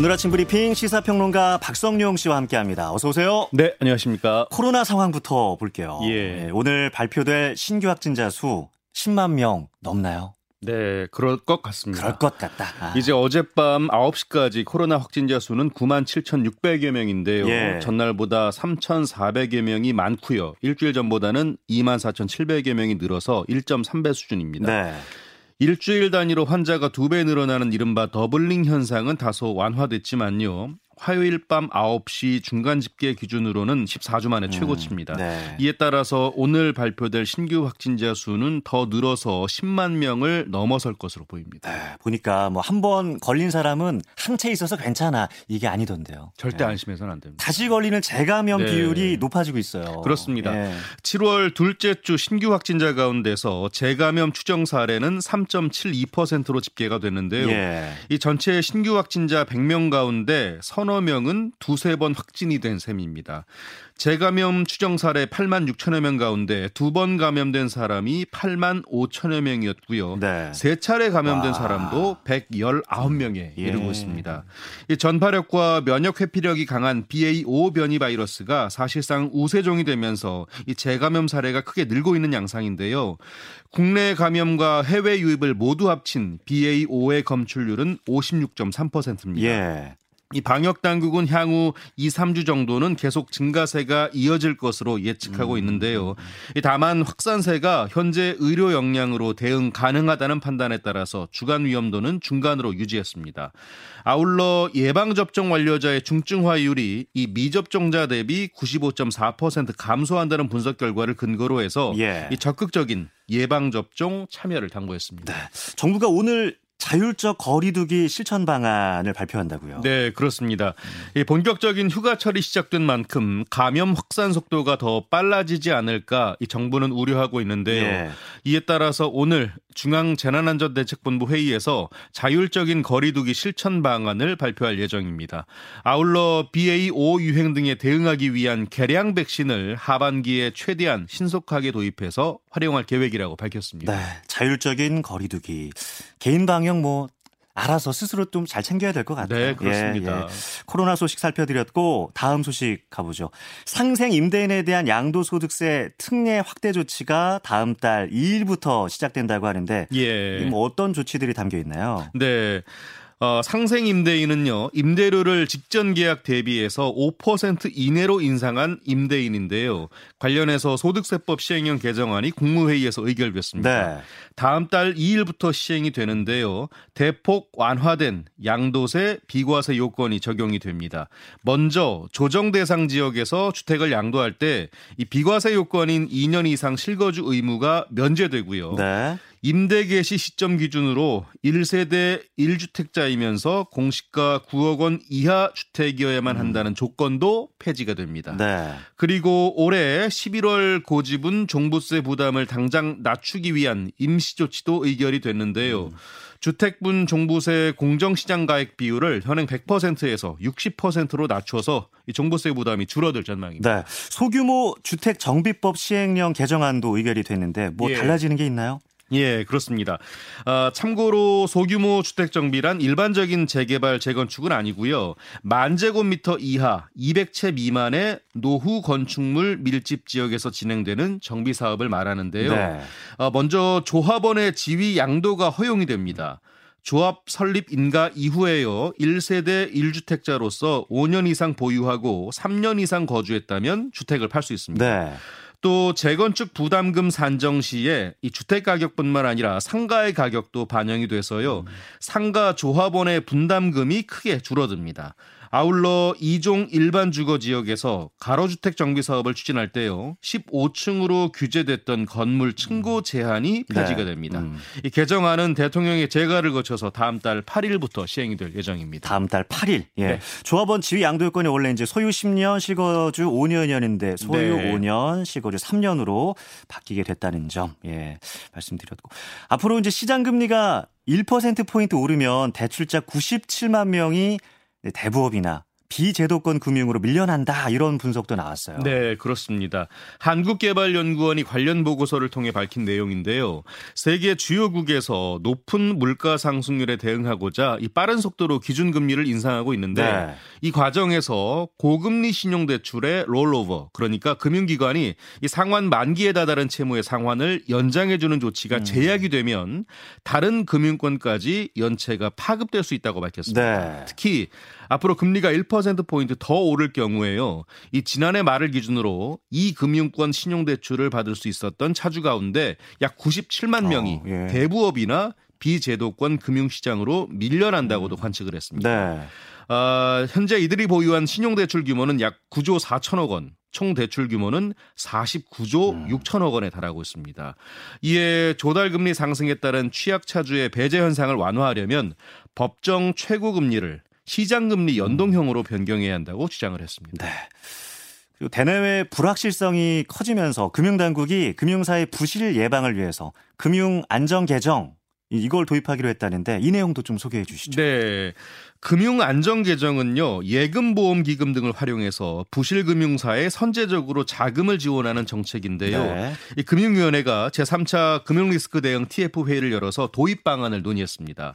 오늘 아침 브리핑 시사평론가 박성용 씨와 함께합니다. 어서 오세요. 네, 안녕하십니까. 코로나 상황부터 볼게요. 예. 네, 오늘 발표될 신규 확진자 수 10만 명 넘나요? 네, 그럴 것 같습니다. 그럴 것 같다. 아. 이제 어젯밤 9시까지 코로나 확진자 수는 9만 7,600여 명인데요. 예. 전날보다 3,400여 명이 많고요. 일주일 전보다는 2만 4,700여 명이 늘어서 1.3배 수준입니다. 네. 일주일 단위로 환자가 두 배 늘어나는 이른바 더블링 현상은 다소 완화됐지만요. 화요일 밤 9시 중간 집계 기준으로는 14주 만에 최고치입니다. 네. 이에 따라서 오늘 발표될 신규 확진자 수는 더 늘어서 10만 명을 넘어설 것으로 보입니다. 네, 보니까 뭐 한 번 걸린 사람은 항체 있어서 괜찮아 이게 아니던데요. 절대 네. 안심해서는 안 됩니다. 다시 걸리는 재감염 네. 비율이 높아지고 있어요. 그렇습니다. 예. 7월 둘째 주 신규 확진자 가운데서 재감염 추정 사례는 3.72%로 집계가 됐는데요. 예. 이 전체 신규 확진자 100명 가운데 서너 명은 두세 번 확진이 된 셈입니다. 재감염 추정 사례 8만 6천여 명 가운데 두 번 감염된 사람이 8만 5천여 명이었고요. 네. 세 차례 감염된 와. 사람도 119명에 예. 이르고 있습니다. 이 전파력과 면역 회피력이 강한 BA5 변이 바이러스가 사실상 우세종이 되면서 이 재감염 사례가 크게 늘고 있는 양상인데요. 국내 감염과 해외 유입을 모두 합친 BA5의 검출률은 56.3%입니다. 예. 이 방역 당국은 향후 2, 3주 정도는 계속 증가세가 이어질 것으로 예측하고 있는데요. 이 다만 확산세가 현재 의료 역량으로 대응 가능하다는 판단에 따라서 주간 위험도는 중간으로 유지했습니다. 아울러 예방 접종 완료자의 중증 화율이 이 미접종자 대비 95.4% 감소한다는 분석 결과를 근거로 해서 예. 이 적극적인 예방 접종 참여를 당부했습니다. 정부가 오늘 자율적 거리두기 실천 방안을 발표한다고요. 네, 그렇습니다. 이 본격적인 휴가철이 시작된 만큼 감염 확산 속도가 더 빨라지지 않을까 이 정부는 우려하고 있는데요. 예. 이에 따라서 오늘 중앙재난안전대책본부 회의에서 자율적인 거리두기 실천 방안을 발표할 예정입니다. 아울러 BA5 유행 등에 대응하기 위한 개량 백신을 하반기에 최대한 신속하게 도입해서 활용할 계획이라고 밝혔습니다. 네, 자율적인 거리두기, 개인 방역 뭐 알아서 스스로 좀 잘 챙겨야 될 것 같아요. 네, 그렇습니다. 예, 예. 코로나 소식 살펴드렸고 다음 소식 가보죠. 상생 임대인에 대한 양도소득세 특례 확대 조치가 다음 달 2일부터 시작된다고 하는데 예. 이뭐 어떤 조치들이 담겨 있나요? 네. 어, 상생 임대인은요, 임대료를 직전 계약 대비해서 5% 이내로 인상한 임대인인데요. 관련해서 소득세법 시행령 개정안이 국무회의에서 의결됐습니다. 네. 다음 달 2일부터 시행이 되는데요. 대폭 완화된 양도세, 비과세 요건이 적용이 됩니다. 먼저 조정 대상 지역에서 주택을 양도할 때 이 비과세 요건인 2년 이상 실거주 의무가 면제되고요. 네. 임대 개시 시점 기준으로 1세대 1주택자이면서 공시가 9억 원 이하 주택이어야만 한다는 조건도 폐지가 됩니다. 네. 그리고 올해 11월 고지분 종부세 부담을 당장 낮추기 위한 임시 조치도 의결이 됐는데요. 주택분 종부세 공정시장 가액 비율을 현행 100%에서 60%로 낮춰서 이 종부세 부담이 줄어들 전망입니다. 네. 소규모 주택 정비법 시행령 개정안도 의결이 됐는데 뭐 예. 달라지는 게 있나요? 예, 그렇습니다. 아, 참고로 소규모 주택 정비란 일반적인 재개발 재건축은 아니고요. 만 제곱미터 이하 200채 미만의 노후 건축물 밀집 지역에서 진행되는 정비 사업을 말하는데요. 네. 아, 먼저 조합원의 지위 양도가 허용이 됩니다. 조합 설립 인가 이후에요. 1세대 1주택자로서 5년 이상 보유하고 3년 이상 거주했다면 주택을 팔 수 있습니다. 네. 또 재건축 부담금 산정 시에 이 주택 가격뿐만 아니라 상가의 가격도 반영이 돼서요. 상가 조합원의 분담금이 크게 줄어듭니다. 아울러 2종 일반 주거 지역에서 가로주택 정비 사업을 추진할 때요. 15층으로 규제됐던 건물 층고 제한이 폐지가 네. 됩니다. 음. 이 개정안은 대통령의 재가를 거쳐서 다음 달 8일부터 시행이 될 예정입니다. 다음 달 8일. 예. 네. 조합원 지위 양도 요건이 원래 이제 소유 10년, 실거주 5년이었는데 소유 네. 5년, 실거주 3년으로 바뀌게 됐다는 점. 예. 말씀드렸고. 앞으로 이제 시장 금리가 1% 포인트 오르면 대출자 97만 명이 대부업이나 비제도권 금융으로 밀려난다 이런 분석도 나왔어요. 네, 그렇습니다. 한국개발연구원이 관련 보고서를 통해 밝힌 내용인데요. 세계 주요국에서 높은 물가 상승률에 대응하고자 이 빠른 속도로 기준금리를 인상하고 있는데 네. 이 과정에서 고금리 신용대출의 롤오버 그러니까 금융기관이 이 상환 만기에 다다른 채무의 상환을 연장해주는 조치가 음. 제약이 되면 다른 금융권까지 연체가 파급될 수 있다고 밝혔습니다. 네. 특히 앞으로 금리가 1% 포인트 더 오를 경우에요. 이 지난해 말을 기준으로 이 금융권 신용대출을 받을 수 있었던 차주 가운데 약 97만 명이 어, 예. 대부업이나 비제도권 금융시장으로 밀려난다고도 음. 관측을 했습니다. 네. 어, 현재 이들이 보유한 신용대출 규모는 약 9조 4천억 원, 총 대출 규모는 49조 음. 6천억 원에 달하고 있습니다. 이에 조달금리 상승에 따른 취약차주의 배제 현상을 완화하려면 법정 최고금리를 시장금리 연동형으로 변경해야 한다고 주장을 했습니다. 네. 그리고 대내외 불확실성이 커지면서 금융당국이 금융사의 부실 예방을 위해서 금융 안전 개정 이걸 도입하기로 했다는데 이 내용도 좀 소개해 주시죠. 네. 금융안전개정은요 예금보험기금 등을 활용해서 부실금융사에 선제적으로 자금을 지원하는 정책인데요. 네. 이 금융위원회가 제3차 금융리스크 대응 TF 회의를 열어서 도입 방안을 논의했습니다.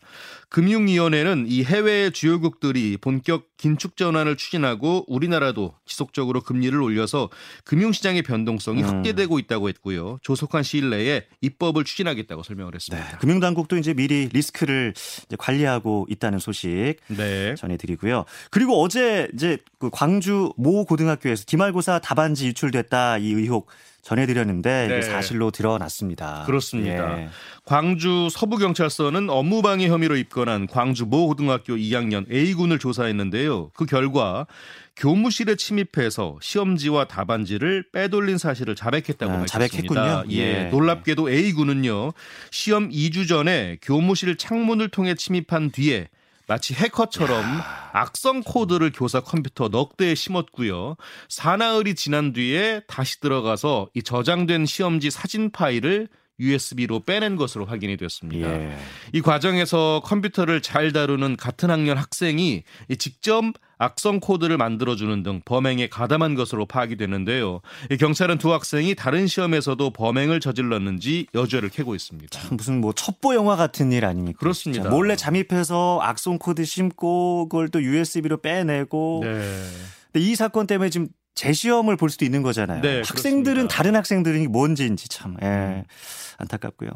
금융위원회는 이 해외 주요국들이 본격 긴축 전환을 추진하고 우리나라도 지속적으로 금리를 올려서 금융시장의 변동성이 음. 확대되고 있다고 했고요. 조속한 시일 내에 입법을 추진하겠다고 설명을 했습니다. 네. 금융당국도 이제 미리 리스크를 이제 관리하고 있다는 소식. 네. 전해드리고요. 그리고 어제 이제 그 광주 모 고등학교에서 기말고사 답안지 유출됐다 이 의혹 전해드렸는데 네. 사실로 드러났습니다. 그렇습니다. 예. 광주 서부경찰서는 업무방해 혐의로 입건한 광주 모 고등학교 2학년 A군을 조사했는데요. 그 결과 교무실에 침입해서 시험지와 답안지를 빼돌린 사실을 자백했다고 아, 밝혔습니다. 자백했군요. 예. 예. 놀랍게도 A군은요. 시험 2주 전에 교무실 창문을 통해 침입한 뒤에 마치 해커처럼 야. 악성 코드를 교사 컴퓨터 넉 대에 심었고요. 사나흘이 지난 뒤에 다시 들어가서 이 저장된 시험지 사진 파일을 USB로 빼낸 것으로 확인이 됐습니다. 예. 이 과정에서 컴퓨터를 잘 다루는 같은 학년 학생이 직접 악성 코드를 만들어주는 등 범행에 가담한 것으로 파악이 됐는데요. 경찰은 두 학생이 다른 시험에서도 범행을 저질렀는지 여죄를 캐고 있습니다. 참 무슨 뭐 첩보 영화 같은 일 아닙니까? 그렇습니다. 몰래 잠입해서 악성 코드 심고 그걸 또 USB로 빼내고. 네. 근데 이 사건 때문에 지금 재시험을 볼 수도 있는 거잖아요. 네, 학생들은 그렇습니다. 다른 학생들이 뭔 죄인지 참 예, 음. 안타깝고요.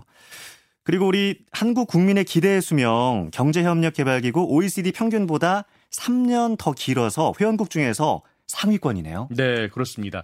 그리고 우리 한국 국민의 기대의 수명 경제협력개발기구 OECD 평균보다 3년 더 길어서 회원국 중에서 상위권이네요. 네, 그렇습니다.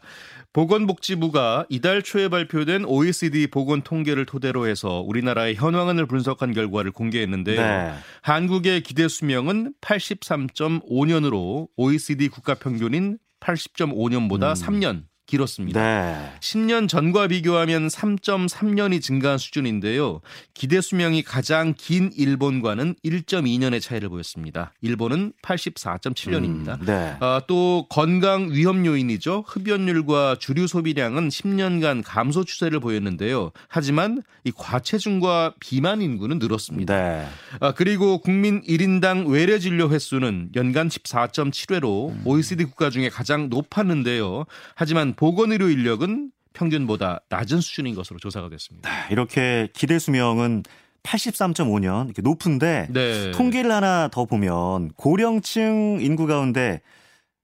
보건복지부가 이달 초에 발표된 OECD 보건 통계를 토대로 해서 우리나라의 현황을 분석한 결과를 공개했는데요. 네. 한국의 기대 수명은 83.5년으로 OECD 국가 평균인 80.5년보다 음. 3년 길었습니다. 네. 10년 전과 비교하면 3.3년이 증가한 수준인데요. 기대 수명이 가장 긴 일본과는 1.2년의 차이를 보였습니다. 일본은 84.7년입니다. 음, 네. 아, 또 건강 위험 요인이죠. 흡연율과 주류 소비량은 10년간 감소 추세를 보였는데요. 하지만 이 과체중과 비만 인구는 늘었습니다. 네. 아, 그리고 국민 1인당 외래 진료 횟수는 연간 14.7회로 음. OECD 국가 중에 가장 높았는데요. 하지만 보건의료 인력은 평균보다 낮은 수준인 것으로 조사가 됐습니다. 네, 이렇게 기대 수명은 83.5년 이렇게 높은데 네. 통계를 하나 더 보면 고령층 인구 가운데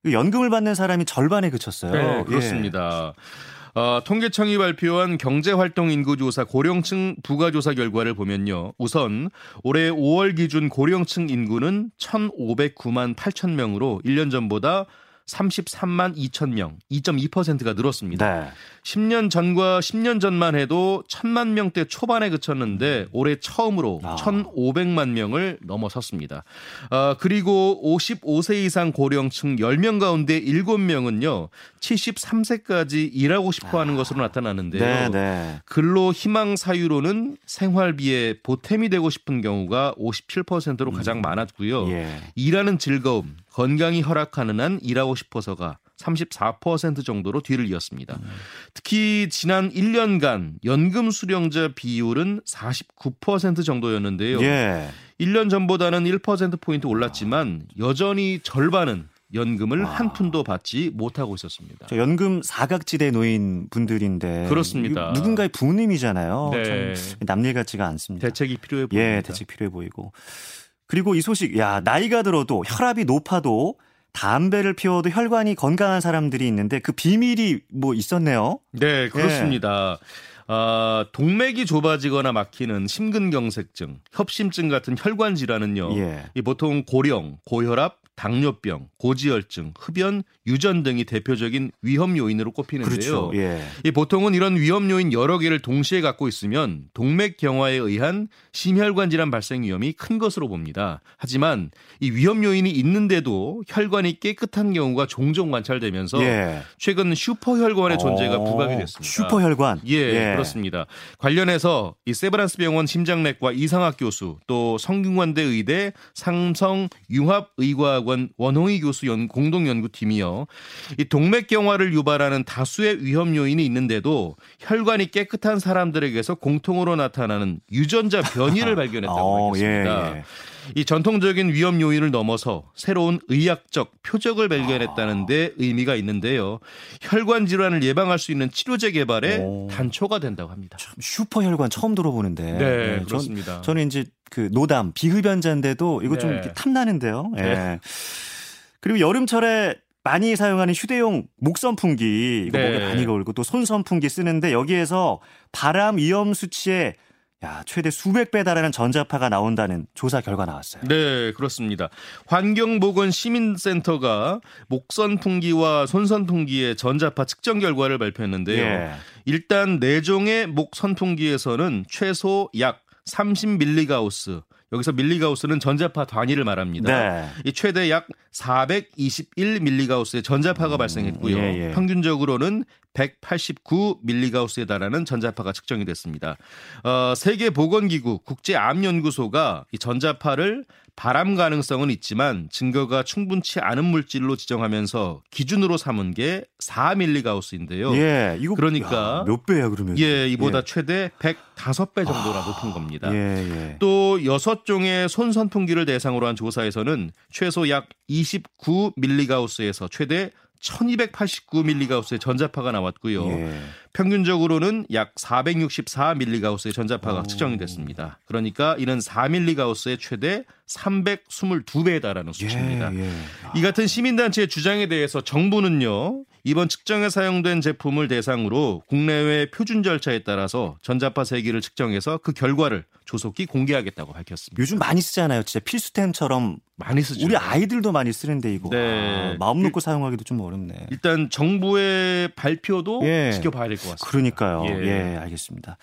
그 연금을 받는 사람이 절반에 그쳤어요. 네, 그렇습니다. 예. 어, 통계청이 발표한 경제활동 인구조사 고령층 부가조사 결과를 보면요. 우선 올해 5월 기준 고령층 인구는 1,509만 8천 명으로 1년 전보다 33만 2천 명, 2.2%가 늘었습니다. 네. 10년 전과 10년 전만 해도 1000만 명대 초반에 그쳤는데 올해 처음으로 아. 1,500만 명을 넘어섰습니다. 아, 그리고 55세 이상 고령층 10명 가운데 7명은요. 73세까지 일하고 싶어 하는 아. 것으로 나타나는데요. 네, 네. 근로 희망 사유로는 생활비에 보탬이 되고 싶은 경우가 57%로 가장 음. 많았고요. 예. 일하는 즐거움, 건강이 허락하는 한 일하고 싶어서가 34% 정도로 뒤를 이었습니다. 음. 특히 지난 1년간 연금 수령자 비율은 49% 정도였는데요. 예. 1년 전보다는 1%포인트 올랐지만 여전히 절반은 연금을 아. 한 푼도 받지 못하고 있었습니다. 연금 사각지대 노인 분들인데 그렇습니다. 누군가의 부님이잖아요. 네. 남일 같지가 않습니다. 대책이 필요해 보입니다. 예, 대책 필요해 보이고. 그리고 이 소식, 야 나이가 들어도 혈압이 높아도 담배를 피워도 혈관이 건강한 사람들이 있는데 그 비밀이 뭐 있었네요. 네, 그렇습니다. 예. 어, 동맥이 좁아지거나 막히는 심근경색증, 협심증 같은 혈관 질환은요. 예. 이 보통 고령, 고혈압, 당뇨병, 고지혈증, 흡연, 유전 등이 대표적인 위험 요인으로 꼽히는데요. 그렇죠. 예. 이 보통은 이런 위험 요인 여러 개를 동시에 갖고 있으면 동맥 경화에 의한 심혈관 질환 발생 위험이 큰 것으로 봅니다. 하지만 이 위험 요인이 있는데도 혈관이 깨끗한 경우가 종종 관찰되면서 예. 최근 슈퍼혈관의 존재가 어, 부각이 됐습니다. 슈퍼혈관. 예, 예, 그렇습니다. 관련해서 이 세브란스 병원 심장내과 이상학 교수 또 성균관대 의대 상성융합의과학원 원홍희 교수 연, 공동 연구팀이요. 이 동맥경화를 유발하는 다수의 위험 요인이 있는데도 혈관이 깨끗한 사람들에게서 공통으로 나타나는 유전자 변이를 발견했다고 어, 밝혔습니다. 예, 예. 이 전통적인 위험 요인을 넘어서 새로운 의학적 표적을 발견했다는데 아. 의미가 있는데요. 혈관 질환을 예방할 수 있는 치료제 개발에 오. 단초가 된다고 합니다. 슈퍼 혈관 처음 들어보는데. 네, 네 그렇습니다. 전, 저는 이제 그 노담 비흡연자인데도 이거 네. 좀 탐나는데요. 예. 네. 그리고 여름철에 많이 사용하는 휴대용 목 선풍기 이거 네. 목에 많이 걸고 또 손 선풍기 쓰는데 여기에서 바람 위험 수치에 야, 최대 수백 배 달하는 전자파가 나온다는 조사 결과 나왔어요. 네, 그렇습니다. 환경보건 시민센터가 목선 풍기와 손선 풍기의 전자파 측정 결과를 발표했는데요. 예. 일단 내종의 목선 풍기에서는 최소 약 30밀리가우스, 여기서 밀리가우스는 전자파 단위를 말합니다. 네. 이 최대 약 421밀리가우스의 전자파가 음, 발생했고요. 예, 예. 평균적으로는 189밀리가우스에 달하는 전자파가 측정이 됐습니다. 어, 세계보건기구 국제암연구소가 이 전자파를 바람 가능성은 있지만 증거가 충분치 않은 물질로 지정하면서 기준으로 삼은 게 4밀리가우스인데요. 예, 이거 그러니까 야, 몇 배야 그러면? 예, 이보다 예. 최대 105배 정도나 아, 높은 겁니다. 예, 예. 또 6종의 손 선풍기를 대상으로 한 조사에서는 최소 약 29밀리가우스에서 최대 1289밀리가우스의 전자파가 나왔고요. 예. 평균적으로는 약 464밀리가우스의 전자파가 오. 측정이 됐습니다. 그러니까 이는 4밀리가우스의 최대 322배에 달하는 수치입니다. 예, 예. 이 같은 시민단체의 주장에 대해서 정부는요. 이번 측정에 사용된 제품을 대상으로 국내외 표준 절차에 따라서 전자파 세기를 측정해서 그 결과를 조속히 공개하겠다고 밝혔습니다. 요즘 많이 쓰잖아요. 진짜 필수템처럼 많이 쓰죠. 우리 아이들도 많이 쓰는데 이거 네. 아, 마음 놓고 일, 사용하기도 좀 어렵네. 일단 정부의 발표도 예. 지켜봐야 될 것 같습니다. 그러니까요. 예. 예, 알겠습니다.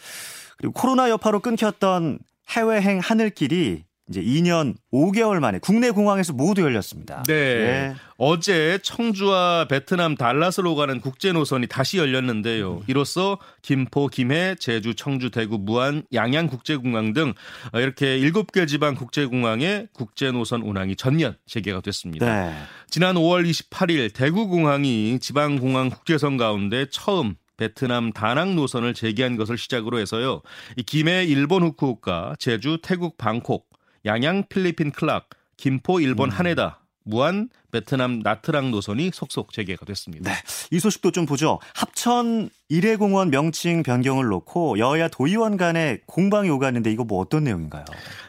그리고 코로나 여파로 끊겼던 해외행 하늘길이 이제 2년 5개월 만에 국내 공항에서 모두 열렸습니다. 네. 예. 어제 청주와 베트남 달라스로 가는 국제 노선이 다시 열렸는데요. 음. 이로써 김포, 김해, 제주, 청주, 대구, 무안, 양양 국제공항 등 이렇게 7개 지방 국제공항의 국제 노선 운항이 전면 재개가 됐습니다. 네. 지난 5월 28일 대구 공항이 지방 공항 국제선 가운데 처음 베트남 다낭 노선을 재개한 것을 시작으로 해서요. 이 김해 일본 후쿠오카, 제주 태국 방콕, 양양 필리핀 클락, 김포 일본 음. 하네다, 무안 베트남 나트랑 노선이 속속 재개가 됐습니다. 네. 이 소식도 좀 보죠. 합천 일회공원 명칭 변경을 놓고 여야 도의원 간의 공방이 오갔는데 이거 뭐 어떤 내용인가요?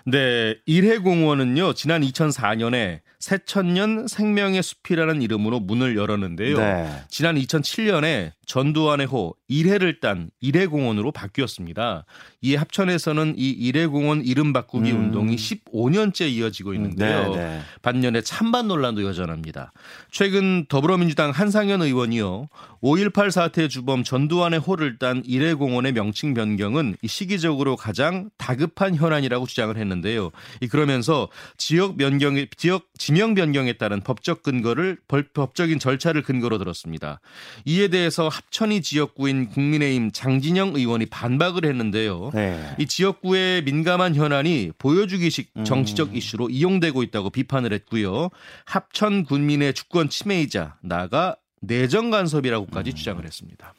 네. 일회공원은요. 지난 2004년에 새천년 생명의 숲이라는 이름으로 문을 열었는데요. 네. 지난 2007년에 전두환의 호 1회를 딴 1회공원으로 바뀌었습니다. 이 합천에서는 이 1회공원 이름 바꾸기 음. 운동이 15년째 이어지고 있는데요. 네, 네. 반년에 찬반 논란도 여전합니다. 최근 더불어민주당 한상현 의원이요. 5.18 사태 주범 전두환의 호를 딴 1회공원의 명칭 변경은 시기적으로 가장 다급한 현안이라고 주장을 했는데요. 그러면서 지역 변경에 지역 지명 변경에 따른 법적 근거를 법적인 절차를 근거로 들었습니다. 이에 대해서 합천이 지역구인 국민의힘 장진영 의원이 반박을 했는데요. 네. 이 지역구의 민감한 현안이 보여주기식 음. 정치적 음. 이슈로 이용되고 있다고 비판을 했고요. 합천 군민의 주권 침해이자 나아가 내정 간섭이라고까지 음. 주장을 했습니다.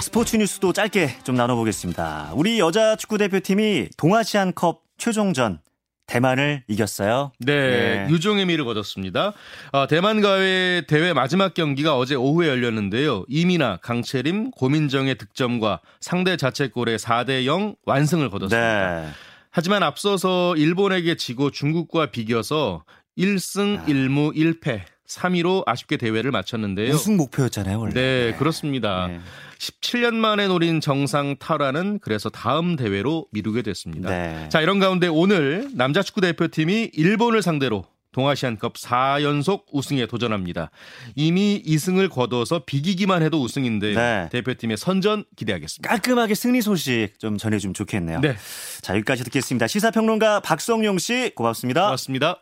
스포츠 뉴스도 짧게 좀 나눠보겠습니다. 우리 여자 축구 대표팀이 동아시안컵 최종전 대만을 이겼어요. 네, 네. 유종의 미를 거뒀습니다. 어, 대만과의 대회 마지막 경기가 어제 오후에 열렸는데요. 이민아, 강채림, 고민정의 득점과 상대 자책골의 4대 0 완승을 거뒀습니다. 네. 하지만 앞서서 일본에게 지고 중국과 비겨서 1승 아. 1무 1패 3위로 아쉽게 대회를 마쳤는데요. 우승 목표였잖아요, 원래. 네, 네. 그렇습니다. 네. 17년 만에 노린 정상 탈환은 그래서 다음 대회로 미루게 됐습니다. 네. 자, 이런 가운데 오늘 남자 축구 대표팀이 일본을 상대로 동아시안컵 4연속 우승에 도전합니다. 이미 2승을 거둬서 비기기만 해도 우승인데 네. 대표팀의 선전 기대하겠습니다. 깔끔하게 승리 소식 좀 전해주면 좋겠네요. 네. 자, 여기까지 듣겠습니다. 시사평론가 박성용 씨 고맙습니다. 고맙습니다.